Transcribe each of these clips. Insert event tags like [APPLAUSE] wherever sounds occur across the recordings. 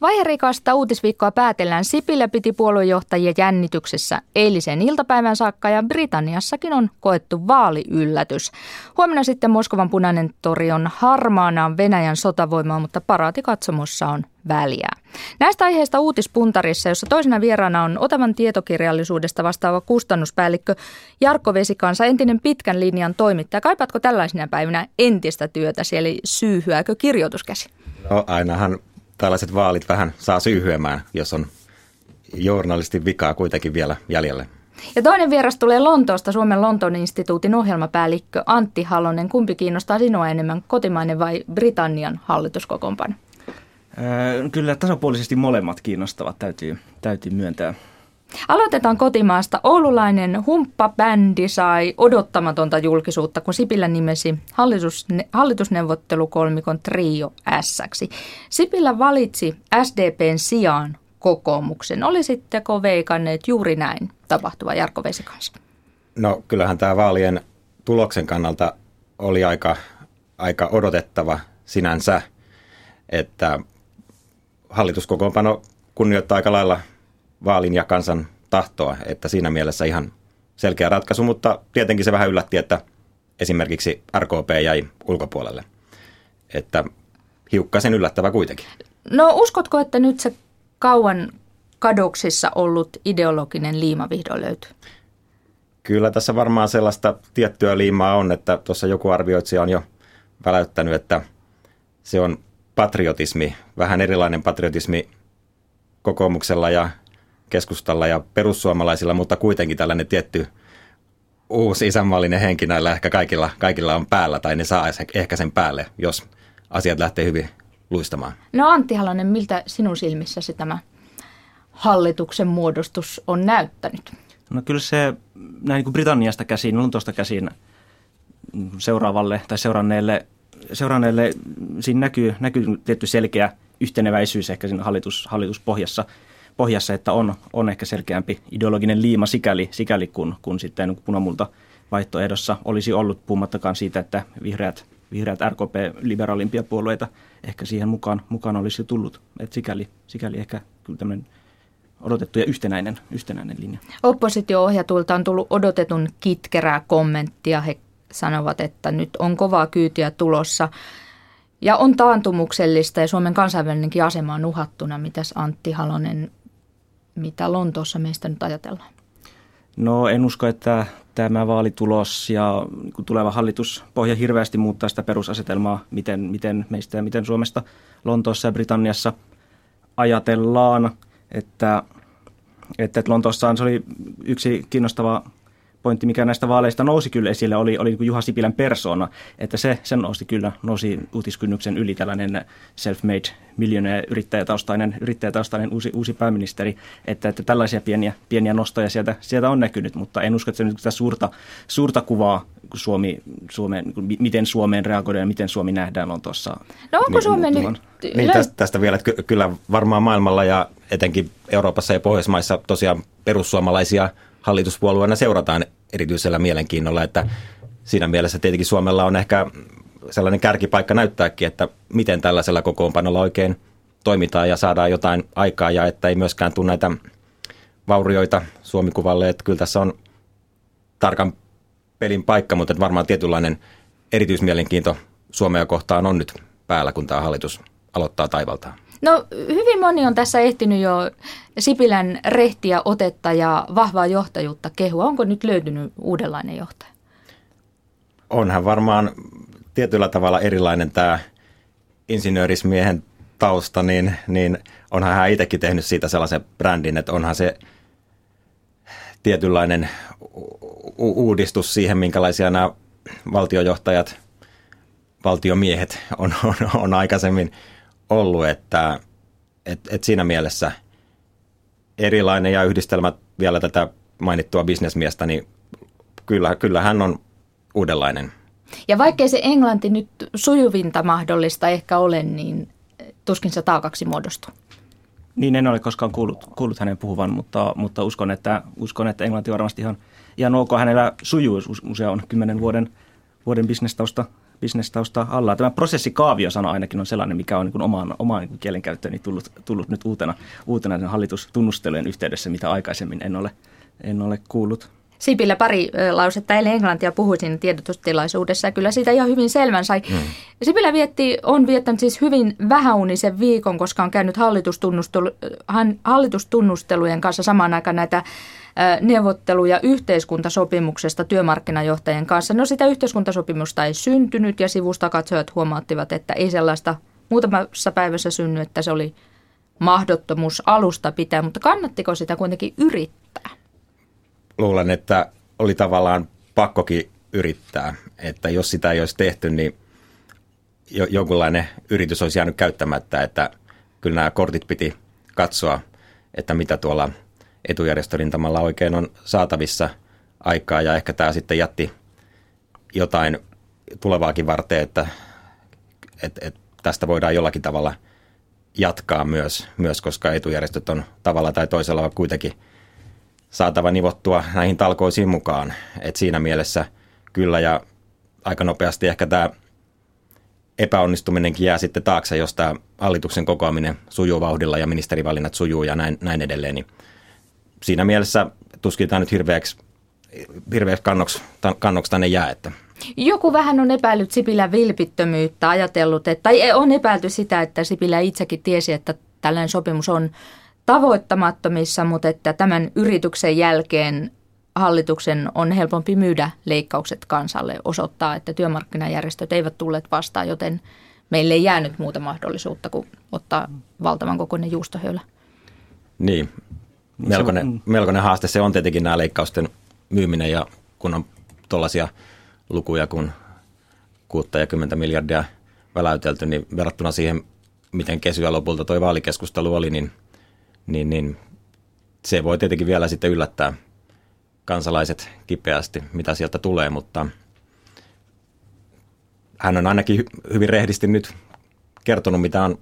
Vaiherikasta uutisviikkoa päätellään. Sipilä piti puoluejohtajia jännityksessä eilisen iltapäivän saakka ja Britanniassakin on koettu vaaliyllätys. Huomenna sitten Moskovan punainen tori on harmaana Venäjän sotavoimaa, mutta paraatikatsomossa on väliä. Näistä aiheista uutispuntarissa, jossa toisena vieraana on Otavan tietokirjallisuudesta vastaava kustannuspäällikkö Jarkko Vesikansa, entinen pitkän linjan toimittaja. Kaipaatko tällaisina päivinä entistä työtä, eli syyhyääkö kirjoituskäsi? No ainahan tällaiset vaalit vähän saa syyhyämään, jos on journalistin vikaa kuitenkin vielä jäljellä. Ja toinen vieras tulee Lontoosta, Suomen Lontoon instituutin ohjelmapäällikkö Antti Halonen. Kumpi kiinnostaa sinua enemmän, kotimainen vai Britannian hallituskokoonpano? Kyllä tasapuolisesti molemmat kiinnostavat, täytyy, täytyy myöntää. Aloitetaan kotimaasta. Oululainen humppabändi sai odottamatonta julkisuutta, kun Sipilä nimesi hallitusne- hallitusneuvottelukolmikon Trio s Sipilä valitsi SDPn sijaan kokoomuksen. Olisitteko veikanneet juuri näin tapahtuva Jarkko Vesikanssa? No kyllähän tämä vaalien tuloksen kannalta oli aika, aika odotettava sinänsä, että hallituskokoonpano kunnioittaa aika lailla vaalin ja kansan tahtoa, että siinä mielessä ihan selkeä ratkaisu, mutta tietenkin se vähän yllätti, että esimerkiksi RKP jäi ulkopuolelle. Että hiukkasen yllättävä kuitenkin. No uskotko, että nyt se kauan kadoksissa ollut ideologinen liima vihdoin löytyy? Kyllä tässä varmaan sellaista tiettyä liimaa on, että tuossa joku arvioitsija on jo väläyttänyt, että se on patriotismi, vähän erilainen patriotismi kokoomuksella ja keskustalla ja perussuomalaisilla, mutta kuitenkin tällainen tietty uusi isänmaallinen henki näillä ehkä kaikilla, kaikilla on päällä tai ne saa ehkä sen päälle, jos asiat lähtee hyvin luistamaan. No Antti Halonen, miltä sinun silmissäsi tämä hallituksen muodostus on näyttänyt? No kyllä se näin kuin Britanniasta käsin, Lontoosta käsin seuraavalle tai seuranneelle, seuranneelle siinä näkyy, näkyy tietty selkeä yhteneväisyys ehkä siinä hallitus, hallituspohjassa – pohjassa, että on, on ehkä selkeämpi ideologinen liima sikäli, sikäli kun, kun sitten punamulta vaihtoehdossa olisi ollut, puhumattakaan siitä, että vihreät, vihreät RKP, liberaalimpia puolueita ehkä siihen mukaan, mukaan olisi tullut. Et sikäli, sikäli ehkä kyllä tämmöinen odotettu ja yhtenäinen, yhtenäinen linja. Oppositio-ohjatulta on tullut odotetun kitkerää kommenttia. He sanovat, että nyt on kovaa kyytiä tulossa. Ja on taantumuksellista ja Suomen kansainvälinenkin asema on uhattuna. Mitäs Antti Halonen mitä Lontoossa meistä nyt ajatellaan? No en usko, että tämä vaalitulos ja tuleva hallituspohja hirveästi muuttaa sitä perusasetelmaa, miten, miten meistä ja miten Suomesta Lontoossa ja Britanniassa ajatellaan. Että, että Lontoossa se oli yksi kiinnostava pointti, mikä näistä vaaleista nousi kyllä esille, oli, oli niin Juha Sipilän persona, että se, sen nousi kyllä, nousi uutiskynnyksen yli tällainen self-made millionaire yrittäjätaustainen, yrittäjätaustainen uusi, uusi pääministeri, että, että tällaisia pieniä, pieniä nostoja sieltä, sieltä on näkynyt, mutta en usko, että se nyt sitä suurta, suurta kuvaa Suomi, Suomeen, miten Suomeen reagoidaan ja miten Suomi nähdään on tuossa. No onko Suomen nyt? Niin tästä, tästä vielä, että kyllä varmaan maailmalla ja etenkin Euroopassa ja Pohjoismaissa tosiaan perussuomalaisia – hallituspuolueena seurataan erityisellä mielenkiinnolla, että siinä mielessä tietenkin Suomella on ehkä sellainen kärkipaikka näyttääkin, että miten tällaisella kokoonpanolla oikein toimitaan ja saadaan jotain aikaa ja että ei myöskään tule näitä vaurioita Suomikuvalle, että kyllä tässä on tarkan pelin paikka, mutta varmaan tietynlainen erityismielenkiinto Suomea kohtaan on nyt päällä, kun tämä hallitus aloittaa taivaltaan. No hyvin moni on tässä ehtinyt jo Sipilän rehtiä otetta ja vahvaa johtajuutta kehua. Onko nyt löytynyt uudenlainen johtaja? Onhan varmaan tietyllä tavalla erilainen tämä insinöörismiehen tausta, niin, niin onhan hän itsekin tehnyt siitä sellaisen brändin, että onhan se tietynlainen u- uudistus siihen, minkälaisia nämä valtiojohtajat, valtiomiehet on, on, on aikaisemmin – ollut, että et, et siinä mielessä erilainen ja yhdistelmät vielä tätä mainittua bisnesmiestä, niin kyllä, kyllä hän on uudenlainen. Ja vaikkei se englanti nyt sujuvinta mahdollista ehkä ole, niin tuskin se taakaksi muodostuu. Niin, en ole koskaan kuullut, kuullut hänen puhuvan, mutta, mutta uskon, että, uskon, että englanti varmasti ihan, ihan ok. Hänellä sujuu, usea on kymmenen vuoden, vuoden bisnestausta bisnestausta alla. Tämä prosessikaavio-sana ainakin on sellainen, mikä on niin omaan, omaan niin kielenkäyttööni tullut, tullut nyt uutena, uutena hallitustunnustelujen yhteydessä, mitä aikaisemmin en ole, en ole kuullut. Sipilä pari lausetta eilen englantia puhuisin tiedotustilaisuudessa ja kyllä siitä ihan hyvin selvän sai. Mm. Sipilä vietti, on viettänyt siis hyvin vähäunisen viikon, koska on käynyt hallitustunnustelu, hallitustunnustelujen kanssa samaan aikaan näitä neuvotteluja yhteiskuntasopimuksesta työmarkkinajohtajien kanssa. No sitä yhteiskuntasopimusta ei syntynyt ja sivusta katsojat huomauttivat, että ei sellaista muutamassa päivässä synny, että se oli mahdottomuus alusta pitää, mutta kannattiko sitä kuitenkin yrittää? luulen, että oli tavallaan pakkokin yrittää, että jos sitä ei olisi tehty, niin jo, jonkunlainen yritys olisi jäänyt käyttämättä, että kyllä nämä kortit piti katsoa, että mitä tuolla etujärjestörintamalla oikein on saatavissa aikaa ja ehkä tämä sitten jätti jotain tulevaakin varten, että, että, että tästä voidaan jollakin tavalla jatkaa myös, myös, koska etujärjestöt on tavalla tai toisella kuitenkin – saatava nivottua näihin talkoisiin mukaan. Et siinä mielessä kyllä ja aika nopeasti ehkä tämä epäonnistuminenkin jää sitten taakse, jos tämä hallituksen kokoaminen sujuu vauhdilla ja ministerivalinnat sujuu ja näin, näin edelleen. Niin siinä mielessä tuskin tämä nyt hirveäksi, hirveäksi kannoksi, kannoksi tänne jää. Että. Joku vähän on epäillyt Sipilän vilpittömyyttä, ajatellut, että, tai on epäilty sitä, että Sipilä itsekin tiesi, että tällainen sopimus on tavoittamattomissa, mutta että tämän yrityksen jälkeen hallituksen on helpompi myydä leikkaukset kansalle, osoittaa, että työmarkkinajärjestöt eivät tulleet vastaan, joten meille ei jäänyt muuta mahdollisuutta kuin ottaa valtavan kokoinen juustohöylä. Niin, melkoinen, mm. melkoinen haaste se on tietenkin nämä leikkausten myyminen ja kun on tuollaisia lukuja kuin 60 miljardia väläytelty, niin verrattuna siihen, miten kesyä lopulta tuo vaalikeskustelu oli, niin – niin, niin se voi tietenkin vielä sitten yllättää kansalaiset kipeästi, mitä sieltä tulee, mutta hän on ainakin hyvin rehdisti nyt kertonut, mitä on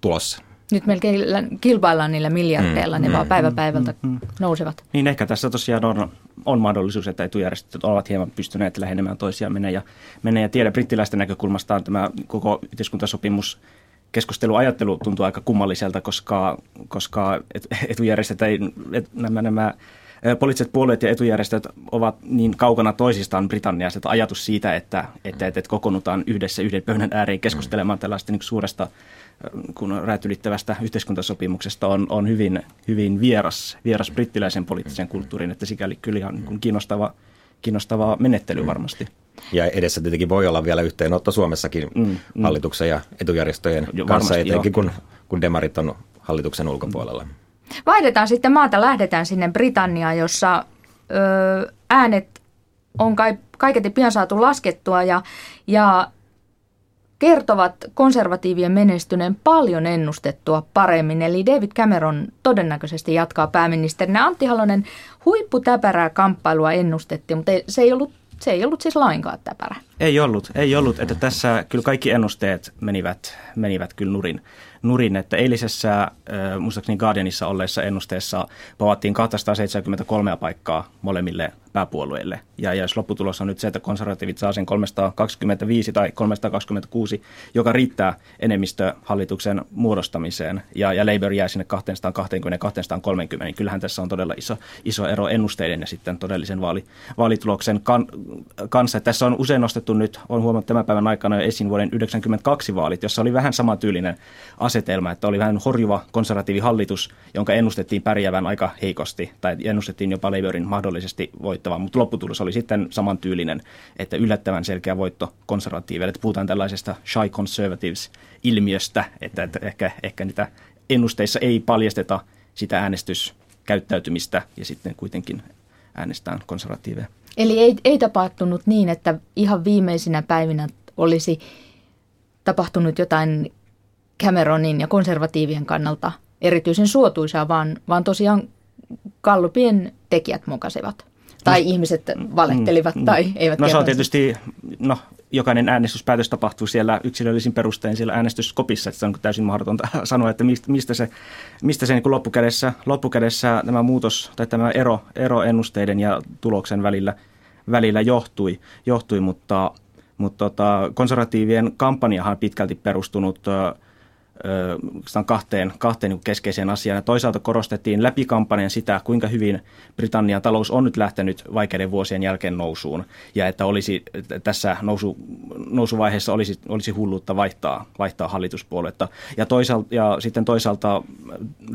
tulossa. Nyt melkein kilpaillaan niillä miljardeilla, mm, ne mm, vaan päivä päivältä mm, mm, nousevat. Niin ehkä tässä tosiaan on, on mahdollisuus, että etujärjestöt ovat hieman pystyneet lähenemään toisiaan menee ja, menee ja tiedä. Brittiläisten näkökulmasta on tämä koko yhteiskuntasopimus keskusteluajattelu tuntuu aika kummalliselta, koska, koska etujärjestöt ei, et, nämä, nämä poliittiset puolueet ja etujärjestöt ovat niin kaukana toisistaan Britanniassa, että ajatus siitä, että, että, että kokoonnutaan yhdessä yhden pöydän ääreen keskustelemaan tällaista niin suuresta kun räätylittävästä yhteiskuntasopimuksesta on, on hyvin, hyvin vieras, vieras brittiläisen poliittisen kulttuurin, että sikäli kyllä ihan niin kiinnostava, kiinnostava menettely varmasti. Ja edessä tietenkin voi olla vielä yhteenotto Suomessakin mm, mm. hallituksen ja etujärjestöjen jo, kanssa, etenkin kun, kun demarit on hallituksen ulkopuolella. Vaihdetaan sitten maata, lähdetään sinne Britanniaan, jossa ö, äänet on kai, kaiketi pian saatu laskettua ja, ja kertovat konservatiivien menestyneen paljon ennustettua paremmin. Eli David Cameron todennäköisesti jatkaa pääministerinä. Antti Halonen huipputäpärää kamppailua ennustettiin, mutta se ei ollut se ei ollut siis lainkaan täpärä. Ei ollut, ei ollut. Että tässä kyllä kaikki ennusteet menivät, menivät kyllä nurin nurin, että eilisessä, muistaakseni Guardianissa olleessa ennusteessa povattiin 273 paikkaa molemmille pääpuolueille. Ja, ja jos lopputulos on nyt se, että konservatiivit saa sen 325 tai 326, joka riittää enemmistöhallituksen muodostamiseen, ja, ja Labour jää sinne 220-230, niin kyllähän tässä on todella iso, iso ero ennusteiden ja sitten todellisen vaali, vaalituloksen kan, kanssa. Tässä on usein nostettu nyt, on huomattu tämän päivän aikana esiin vuoden 1992 vaalit, jossa oli vähän samantyylinen asetelma, että oli vähän horjuva konservatiivihallitus, jonka ennustettiin pärjäävän aika heikosti, tai ennustettiin jopa Labourin mahdollisesti voittavan, mutta lopputulos oli sitten samantyylinen, että yllättävän selkeä voitto konservatiiveille. Että puhutaan tällaisesta shy conservatives-ilmiöstä, että, että ehkä, ehkä niitä ennusteissa ei paljasteta sitä äänestyskäyttäytymistä ja sitten kuitenkin äänestään konservatiiveja. Eli ei, ei tapahtunut niin, että ihan viimeisinä päivinä olisi tapahtunut jotain Cameronin ja konservatiivien kannalta erityisen suotuisaa, vaan, vaan tosiaan kallupien tekijät mokasivat. Tai no, ihmiset valehtelivat mm, tai eivät No se on tietysti, no jokainen äänestyspäätös tapahtuu siellä yksilöllisin perustein siellä äänestyskopissa, että se on täysin mahdotonta [LAUGHS] sanoa, että mistä se, mistä se niin kuin loppukädessä, loppukädessä tämä muutos tai tämä ero, ero ennusteiden ja tuloksen välillä, välillä johtui, johtui mutta mutta tota, konservatiivien kampanjahan pitkälti perustunut kahteen, kahteen niin keskeiseen asiaan. Ja toisaalta korostettiin läpi kampanjan sitä, kuinka hyvin Britannian talous on nyt lähtenyt vaikeiden vuosien jälkeen nousuun. Ja että olisi, tässä nousu, nousuvaiheessa olisi, olisi hulluutta vaihtaa, vaihtaa hallituspuoletta. Ja, toisaalta, ja sitten toisaalta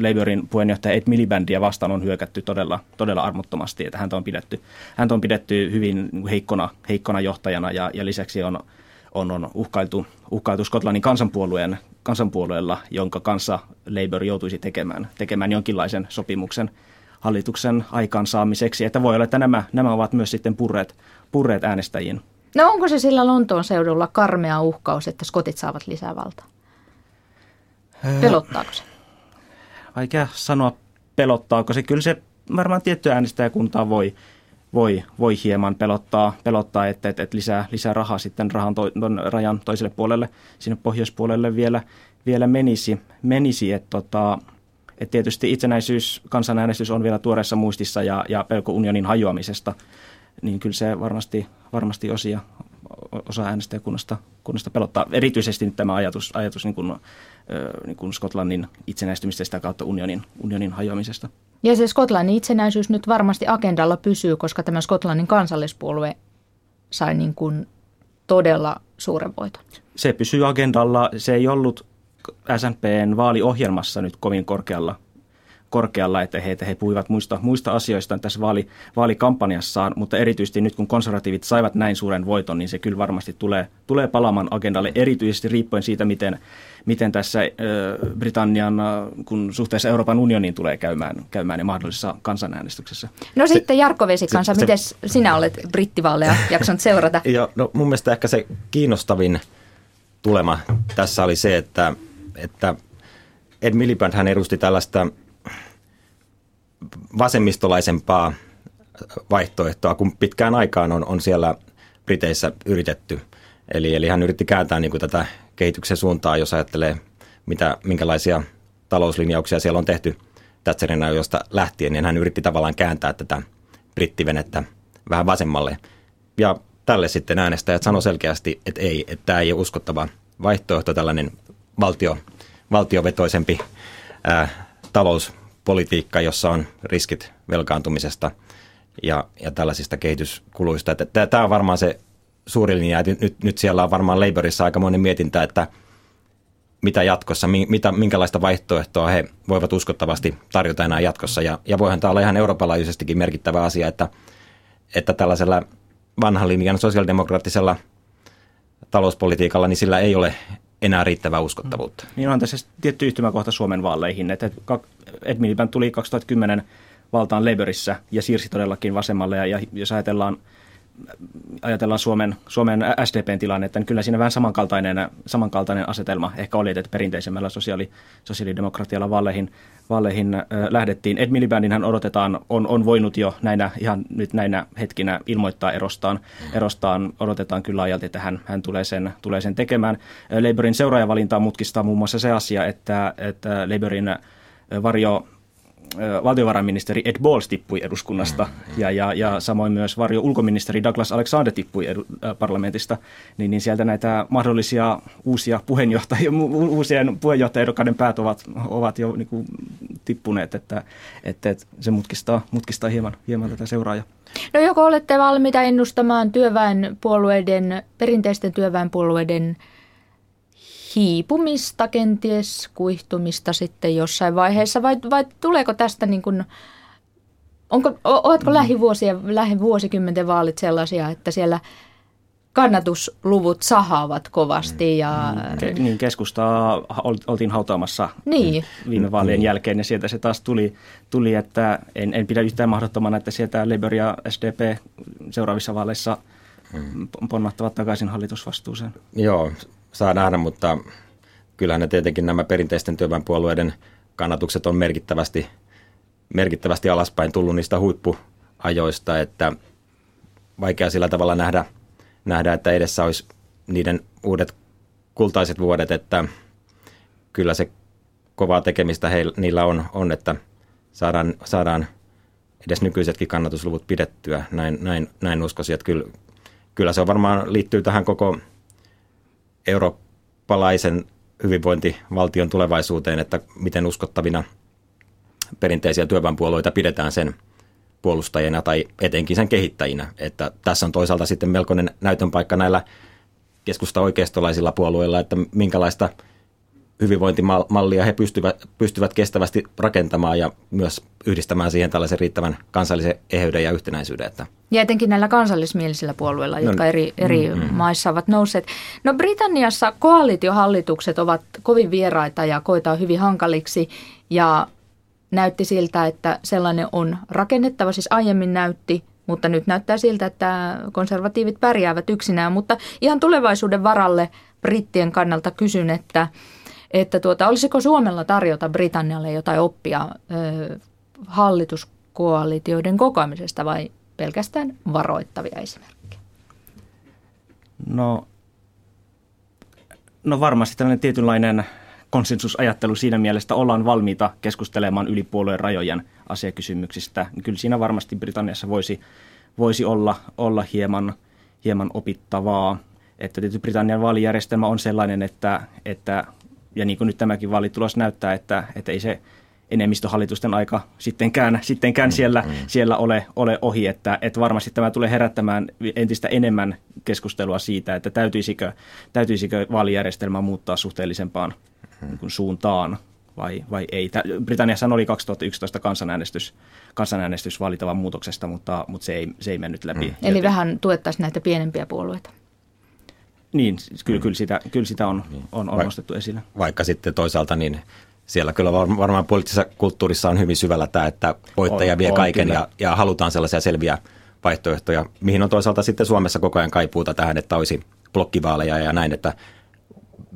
Labourin puheenjohtaja Ed Milibandia vastaan on hyökätty todella, todella armottomasti. Että häntä on pidetty, häntä on pidetty hyvin heikkona, heikkona johtajana ja, ja lisäksi on on, on uhkailtu, uhkailtu Skotlannin kansanpuolueen, kansanpuolueella, jonka kanssa Labour joutuisi tekemään, tekemään jonkinlaisen sopimuksen hallituksen aikaansaamiseksi. Että voi olla, että nämä, nämä ovat myös sitten purreet, purreet äänestäjiin. No onko se sillä Lontoon seudulla karmea uhkaus, että skotit saavat lisää valtaa? Pelottaako se? Vaikea sanoa pelottaako se. Kyllä se varmaan tiettyä äänestäjäkuntaa voi, voi, voi hieman pelottaa, pelottaa että, että, että lisää, lisää rahaa sitten rahan to, ton rajan toiselle puolelle, sinne pohjoispuolelle vielä, vielä menisi. menisi että tota, että tietysti itsenäisyys, kansanäänestys on vielä tuoreessa muistissa ja, ja pelko unionin hajoamisesta, niin kyllä se varmasti, varmasti osia, osa äänestäjäkunnasta kunnasta pelottaa. Erityisesti nyt tämä ajatus, ajatus niin kuin, niin kuin Skotlannin itsenäistymistä sitä kautta unionin, unionin hajoamisesta. Ja se Skotlannin itsenäisyys nyt varmasti agendalla pysyy, koska tämä Skotlannin kansallispuolue sai niin kuin todella suuren voiton. Se pysyy agendalla. Se ei ollut SNPn vaaliohjelmassa nyt kovin korkealla korkealla, että he, että he puhuivat muista, muista asioista tässä vaali, vaalikampanjassaan, mutta erityisesti nyt kun konservatiivit saivat näin suuren voiton, niin se kyllä varmasti tulee, tulee palaamaan agendalle, erityisesti riippuen siitä, miten, miten tässä Britannian, kun suhteessa Euroopan unioniin tulee käymään, käymään ja mahdollisessa kansanäänestyksessä. No se, sitten Jarkko Vesikansa, miten sinä olet brittivaaleja jaksanut seurata? [LAUGHS] Joo, no mun mielestä ehkä se kiinnostavin tulema tässä oli se, että, että Ed Miliband hän edusti tällaista vasemmistolaisempaa vaihtoehtoa, kun pitkään aikaan on, on siellä Briteissä yritetty. Eli, eli hän yritti kääntää niin kuin tätä kehityksen suuntaa, jos ajattelee, mitä, minkälaisia talouslinjauksia siellä on tehty Thatcherin josta lähtien, niin hän yritti tavallaan kääntää tätä brittivenettä vähän vasemmalle. Ja tälle sitten äänestäjät sanoi selkeästi, että ei, että tämä ei ole uskottava vaihtoehto, tällainen valtio, valtiovetoisempi ää, talous politiikka, jossa on riskit velkaantumisesta ja, ja tällaisista kehityskuluista. Tämä on varmaan se suuri linja. Että nyt, nyt siellä on varmaan Labourissa aikamoinen mietintä, että mitä jatkossa, mitä, minkälaista vaihtoehtoa he voivat uskottavasti tarjota enää jatkossa. Ja, ja voihan tämä olla ihan Euroopan laajuisestikin merkittävä asia, että, että tällaisella vanhan linjan sosiaalidemokraattisella talouspolitiikalla, niin sillä ei ole enää riittävää uskottavuutta. Niin on tässä tietty yhtymäkohta Suomen vaaleihin, että Ed Miliband tuli 2010 valtaan Labourissa ja siirsi todellakin vasemmalle. Ja, ja jos ajatellaan, ajatellaan Suomen, Suomen SDPn tilannetta, niin kyllä siinä vähän samankaltainen, samankaltainen asetelma ehkä oli, että perinteisemmällä sosiaali, sosiaalidemokratialla vaaleihin, vaaleihin äh, lähdettiin. Ed Milibandinhan odotetaan, on, on voinut jo näinä, ihan nyt näinä hetkinä ilmoittaa erostaan. Erostaan odotetaan kyllä ajalti, että hän, hän tulee, sen, tulee sen tekemään. Labourin seuraajavalintaa mutkistaa muun muassa se asia, että, että Labourin varjo valtiovarainministeri Ed Balls tippui eduskunnasta mm, ja, ja, ja samoin myös varjo ulkoministeri Douglas Alexander tippui edu, äh, parlamentista, niin, niin sieltä näitä mahdollisia uusia puheenjohtajia, uusien puheenjohtajaehdokkaiden päät ovat, ovat jo niin kuin, tippuneet, että, että, että se mutkistaa, mutkistaa hieman, hieman tätä seuraajaa. No joko olette valmiita ennustamaan työväenpuolueiden, perinteisten työväenpuolueiden hiipumista, kenties kuihtumista sitten jossain vaiheessa, vai, vai tuleeko tästä niin kuin, onko, ovatko lähivuosien, lähivuosikymmenten vaalit sellaisia, että siellä kannatusluvut sahaavat kovasti. Ja... Ke, niin, keskustaa oltiin hautaamassa niin. viime vaalien jälkeen ja sieltä se taas tuli, tuli että en, en pidä yhtään mahdottomana, että sieltä Labour ja SDP seuraavissa vaaleissa hmm. ponnahtavat takaisin hallitusvastuuseen. Joo, saa nähdä, mutta kyllähän ne tietenkin nämä perinteisten työväenpuolueiden kannatukset on merkittävästi, merkittävästi alaspäin tullut niistä huippuajoista, että vaikea sillä tavalla nähdä, nähdä, että edessä olisi niiden uudet kultaiset vuodet, että kyllä se kovaa tekemistä heillä, niillä on, on, että saadaan, saadaan edes nykyisetkin kannatusluvut pidettyä. Näin, näin, näin uskoisin, että kyllä, kyllä se on varmaan liittyy tähän koko eurooppalaisen hyvinvointivaltion tulevaisuuteen, että miten uskottavina perinteisiä työväenpuolueita pidetään sen puolustajina tai etenkin sen kehittäjinä. Että tässä on toisaalta sitten melkoinen näytön paikka näillä keskusta oikeistolaisilla puolueilla, että minkälaista hyvinvointimallia he pystyvät, pystyvät kestävästi rakentamaan ja myös yhdistämään siihen tällaisen riittävän kansallisen eheyden ja yhtenäisyyden. Että. Ja etenkin näillä kansallismielisillä puolueilla, jotka no, eri, eri mm, mm. maissa ovat nousseet. No Britanniassa koalitiohallitukset ovat kovin vieraita ja koetaan hyvin hankaliksi ja näytti siltä, että sellainen on rakennettava, siis aiemmin näytti, mutta nyt näyttää siltä, että konservatiivit pärjäävät yksinään. Mutta ihan tulevaisuuden varalle brittien kannalta kysyn, että, että tuota, olisiko Suomella tarjota Britannialle jotain oppia ö, hallituskoalitioiden kokoamisesta vai pelkästään varoittavia esimerkkejä? No, no varmasti tällainen tietynlainen konsensusajattelu siinä mielessä, ollaan valmiita keskustelemaan yli puolueen rajojen asiakysymyksistä. Kyllä siinä varmasti Britanniassa voisi, voisi olla, olla hieman, hieman opittavaa. Että tietysti Britannian vaalijärjestelmä on sellainen, että, että ja niin kuin nyt tämäkin vaalitulos näyttää, että, että ei se enemmistöhallitusten aika sittenkään, sittenkään mm, siellä, mm. siellä ole, ole ohi, että, että varmasti tämä tulee herättämään entistä enemmän keskustelua siitä, että täytyisikö, täytyisikö vaalijärjestelmä muuttaa suhteellisempaan niin kuin suuntaan vai, vai ei. Britanniassa oli 2011 kansanäänestys, kansanäänestys valitavan muutoksesta, mutta, mutta se, ei, se ei mennyt läpi. Mm. Eli vähän tuettaisiin näitä pienempiä puolueita. Niin, kyllä, mm. kyllä, sitä, kyllä sitä on, niin. on, on nostettu esille. Vaikka sitten toisaalta niin siellä kyllä varmaan poliittisessa kulttuurissa on hyvin syvällä tämä, että voittaja on, vie on, kaiken ja, ja halutaan sellaisia selviä vaihtoehtoja, mihin on toisaalta sitten Suomessa koko ajan kaipuuta tähän, että olisi blokkivaaleja ja näin, että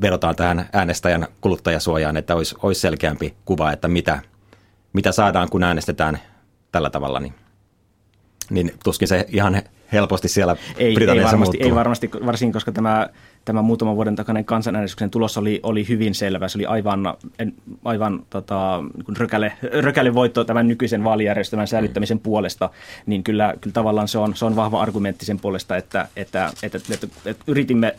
vedotaan tähän äänestäjän kuluttajasuojaan, että olisi, olisi selkeämpi kuva, että mitä, mitä saadaan, kun äänestetään tällä tavalla, niin, niin tuskin se ihan helposti siellä ei, ei varmasti, ei varmasti, varsinkin koska tämä, tämä muutaman vuoden takainen kansanäänestyksen tulos oli, oli hyvin selvä. Se oli aivan, aivan tota, niin rökäle, rökäle voitto tämän nykyisen vaalijärjestelmän säilyttämisen mm. puolesta, niin kyllä, kyllä tavallaan se on, se on vahva argumentti sen puolesta, että, että, että, että, että, että yritimme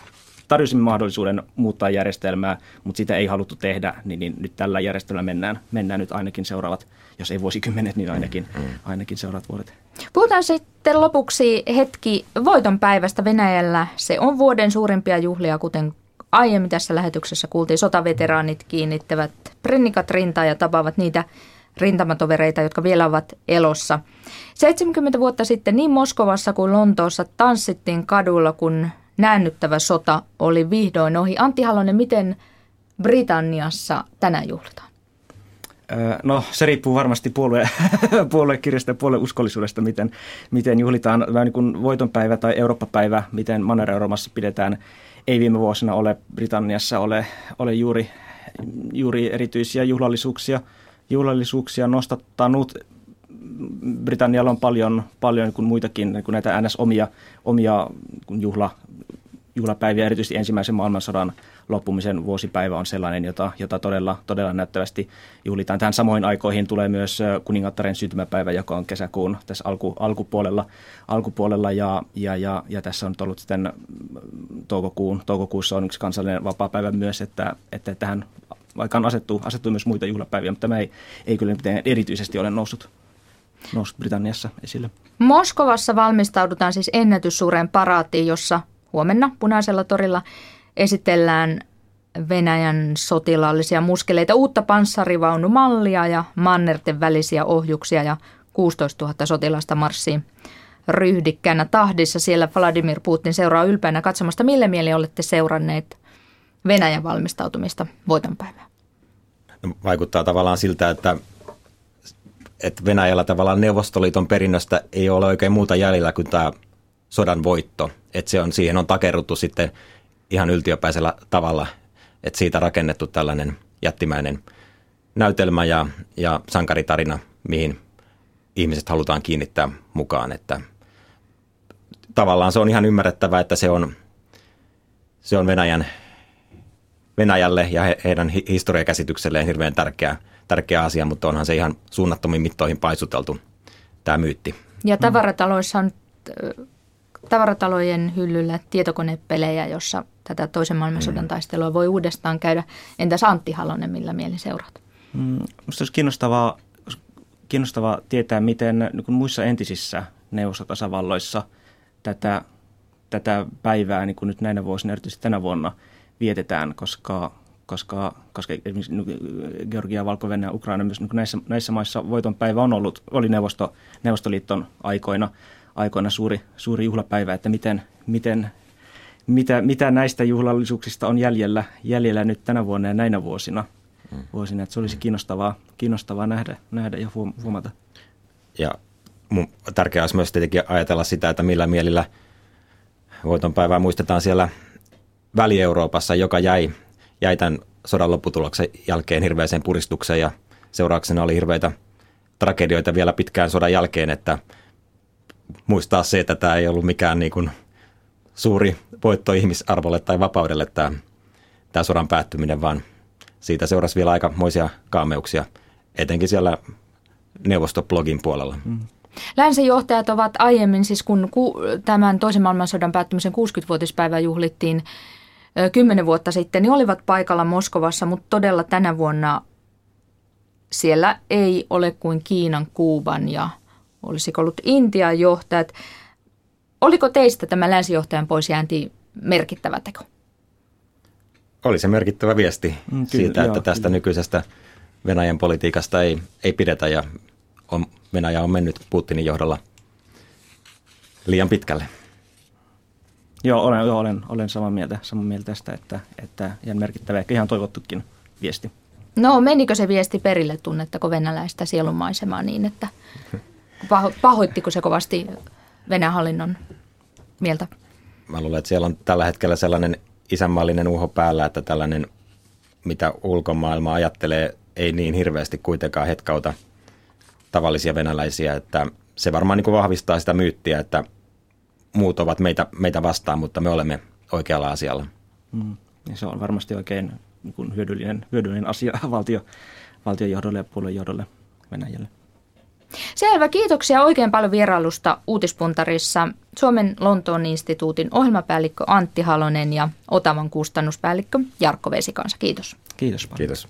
tarjosimme mahdollisuuden muuttaa järjestelmää, mutta sitä ei haluttu tehdä, niin, niin nyt tällä järjestelmällä mennään, mennään nyt ainakin seuraavat, jos ei vuosikymmenet, niin ainakin, mm. ainakin seuraavat vuodet. Puhutaan sitten lopuksi hetki voitonpäivästä Venäjällä. Se on vuoden suurimpia juhlia, kuten aiemmin tässä lähetyksessä kuultiin. Sotaveteraanit kiinnittävät prennikat rintaa ja tapaavat niitä rintamatovereita, jotka vielä ovat elossa. 70 vuotta sitten niin Moskovassa kuin Lontoossa tanssittiin kaduilla, kun näännyttävä sota oli vihdoin ohi. Antti Halonen, miten Britanniassa tänään juhlitaan? No se riippuu varmasti puolue, [LAUGHS] puoluekirjasta ja puolueuskollisuudesta, miten, miten juhlitaan vähän niin kuin voitonpäivä tai Eurooppa-päivä, miten Manner-Euroopassa pidetään. Ei viime vuosina ole Britanniassa ole, ole juuri, juuri erityisiä juhlallisuuksia, juhlallisuuksia nostattanut. Britannialla on paljon, paljon kuin muitakin kuin näitä ns. omia, omia juhla, juhlapäiviä, erityisesti ensimmäisen maailmansodan loppumisen vuosipäivä on sellainen, jota, jota todella, todella näyttävästi juhlitaan. Tähän samoin aikoihin tulee myös kuningattaren syntymäpäivä, joka on kesäkuun tässä alku, alkupuolella, alkupuolella ja, ja, ja, ja, tässä on ollut sitten toukokuun, toukokuussa on yksi kansallinen vapaa-päivä myös, että, että tähän vaikka asettuu, asettuu myös muita juhlapäiviä, mutta tämä ei, ei kyllä erityisesti ole noussut noussut Britanniassa esille. Moskovassa valmistaudutaan siis ennätyssuureen paraattiin, jossa huomenna punaisella torilla esitellään Venäjän sotilaallisia muskeleita, uutta panssarivaunumallia ja mannerten välisiä ohjuksia ja 16 000 sotilasta marssii ryhdikkäänä tahdissa. Siellä Vladimir Putin seuraa ylpeänä katsomasta. Mille mieli olette seuranneet Venäjän valmistautumista voitonpäivään? No, vaikuttaa tavallaan siltä, että, että Venäjällä tavallaan Neuvostoliiton perinnöstä ei ole oikein muuta jäljellä kuin tämä sodan voitto. Että se on, siihen on takerruttu sitten ihan yltiöpäisellä tavalla, että siitä rakennettu tällainen jättimäinen näytelmä ja, ja sankaritarina, mihin ihmiset halutaan kiinnittää mukaan. Että tavallaan se on ihan ymmärrettävää, että se on, se on Venäjän, Venäjälle ja he, heidän historiakäsitykselleen hirveän tärkeä, tärkeä asia, mutta onhan se ihan suunnattomiin mittoihin paisuteltu tämä myytti. Ja tavarataloissa on tavaratalojen hyllyllä tietokonepelejä, jossa tätä toisen maailmansodan mm. taistelua voi uudestaan käydä. Entäs Antti Halonen, millä mielin seuraat? Mm, Minusta olisi kiinnostavaa, kiinnostavaa tietää, miten niin kuin muissa entisissä neuvostotasavalloissa tätä, tätä päivää niin kuin nyt näinä vuosina, erityisesti tänä vuonna, vietetään, koska, koska, koska esimerkiksi niin Georgia, valko ja Ukraina myös niin näissä, näissä maissa voitonpäivä on ollut, oli neuvosto, Neuvostoliiton aikoina, aikoina suuri, suuri juhlapäivä, että miten, miten mitä, mitä näistä juhlallisuuksista on jäljellä, jäljellä nyt tänä vuonna ja näinä vuosina. Mm. vuosina että se olisi kiinnostavaa, kiinnostavaa nähdä, nähdä ja huomata. Ja mun, tärkeää olisi myös tietenkin ajatella sitä, että millä mielillä voitonpäivää muistetaan siellä Väli-Euroopassa, joka jäi, jäi tämän sodan lopputuloksen jälkeen hirveäseen puristukseen ja seurauksena oli hirveitä tragedioita vielä pitkään sodan jälkeen, että muistaa se, että tämä ei ollut mikään niin kuin suuri voitto ihmisarvolle tai vapaudelle tämä, tämä sodan päättyminen, vaan siitä seurasi vielä aikamoisia kaameuksia, etenkin siellä neuvostoblogin puolella. Mm. Länsijohtajat ovat aiemmin, siis kun tämän toisen maailmansodan päättymisen 60-vuotispäivää juhlittiin kymmenen vuotta sitten, niin olivat paikalla Moskovassa, mutta todella tänä vuonna siellä ei ole kuin Kiinan, Kuuban ja olisiko ollut Intian johtajat. Oliko teistä tämä länsijohtajan poisjäänti merkittävä teko? Oli se merkittävä viesti mm, kyllä, siitä, että joo, tästä kyllä. nykyisestä Venäjän politiikasta ei, ei pidetä ja on, Venäjä on mennyt Putinin johdolla liian pitkälle. Joo, olen, joo, olen, olen samaa mieltä, samaa mieltä tästä, että, että ihan merkittävä ja ihan toivottukin viesti. No menikö se viesti perille, tunnettako venäläistä sielunmaisemaa niin, että paho, pahoittiko se kovasti Venäjän hallinnon mieltä? Mä luulen, että siellä on tällä hetkellä sellainen isänmaallinen uho päällä, että tällainen, mitä ulkomaailma ajattelee, ei niin hirveästi kuitenkaan hetkauta tavallisia venäläisiä, että se varmaan niin kuin vahvistaa sitä myyttiä, että muut ovat meitä, meitä vastaan, mutta me olemme oikealla asialla. Mm. Ja se on varmasti oikein niin kuin hyödyllinen, hyödyllinen asia valtio, valtiojohdolle ja puoluejohdolle Venäjälle. Selvä, kiitoksia oikein paljon vierailusta Uutispuntarissa. Suomen Lontoon instituutin ohjelmapäällikkö Antti Halonen ja Otavan kustannuspäällikkö Jarkko Vesikansa. Kiitos. Kiitos paljon. Kiitos.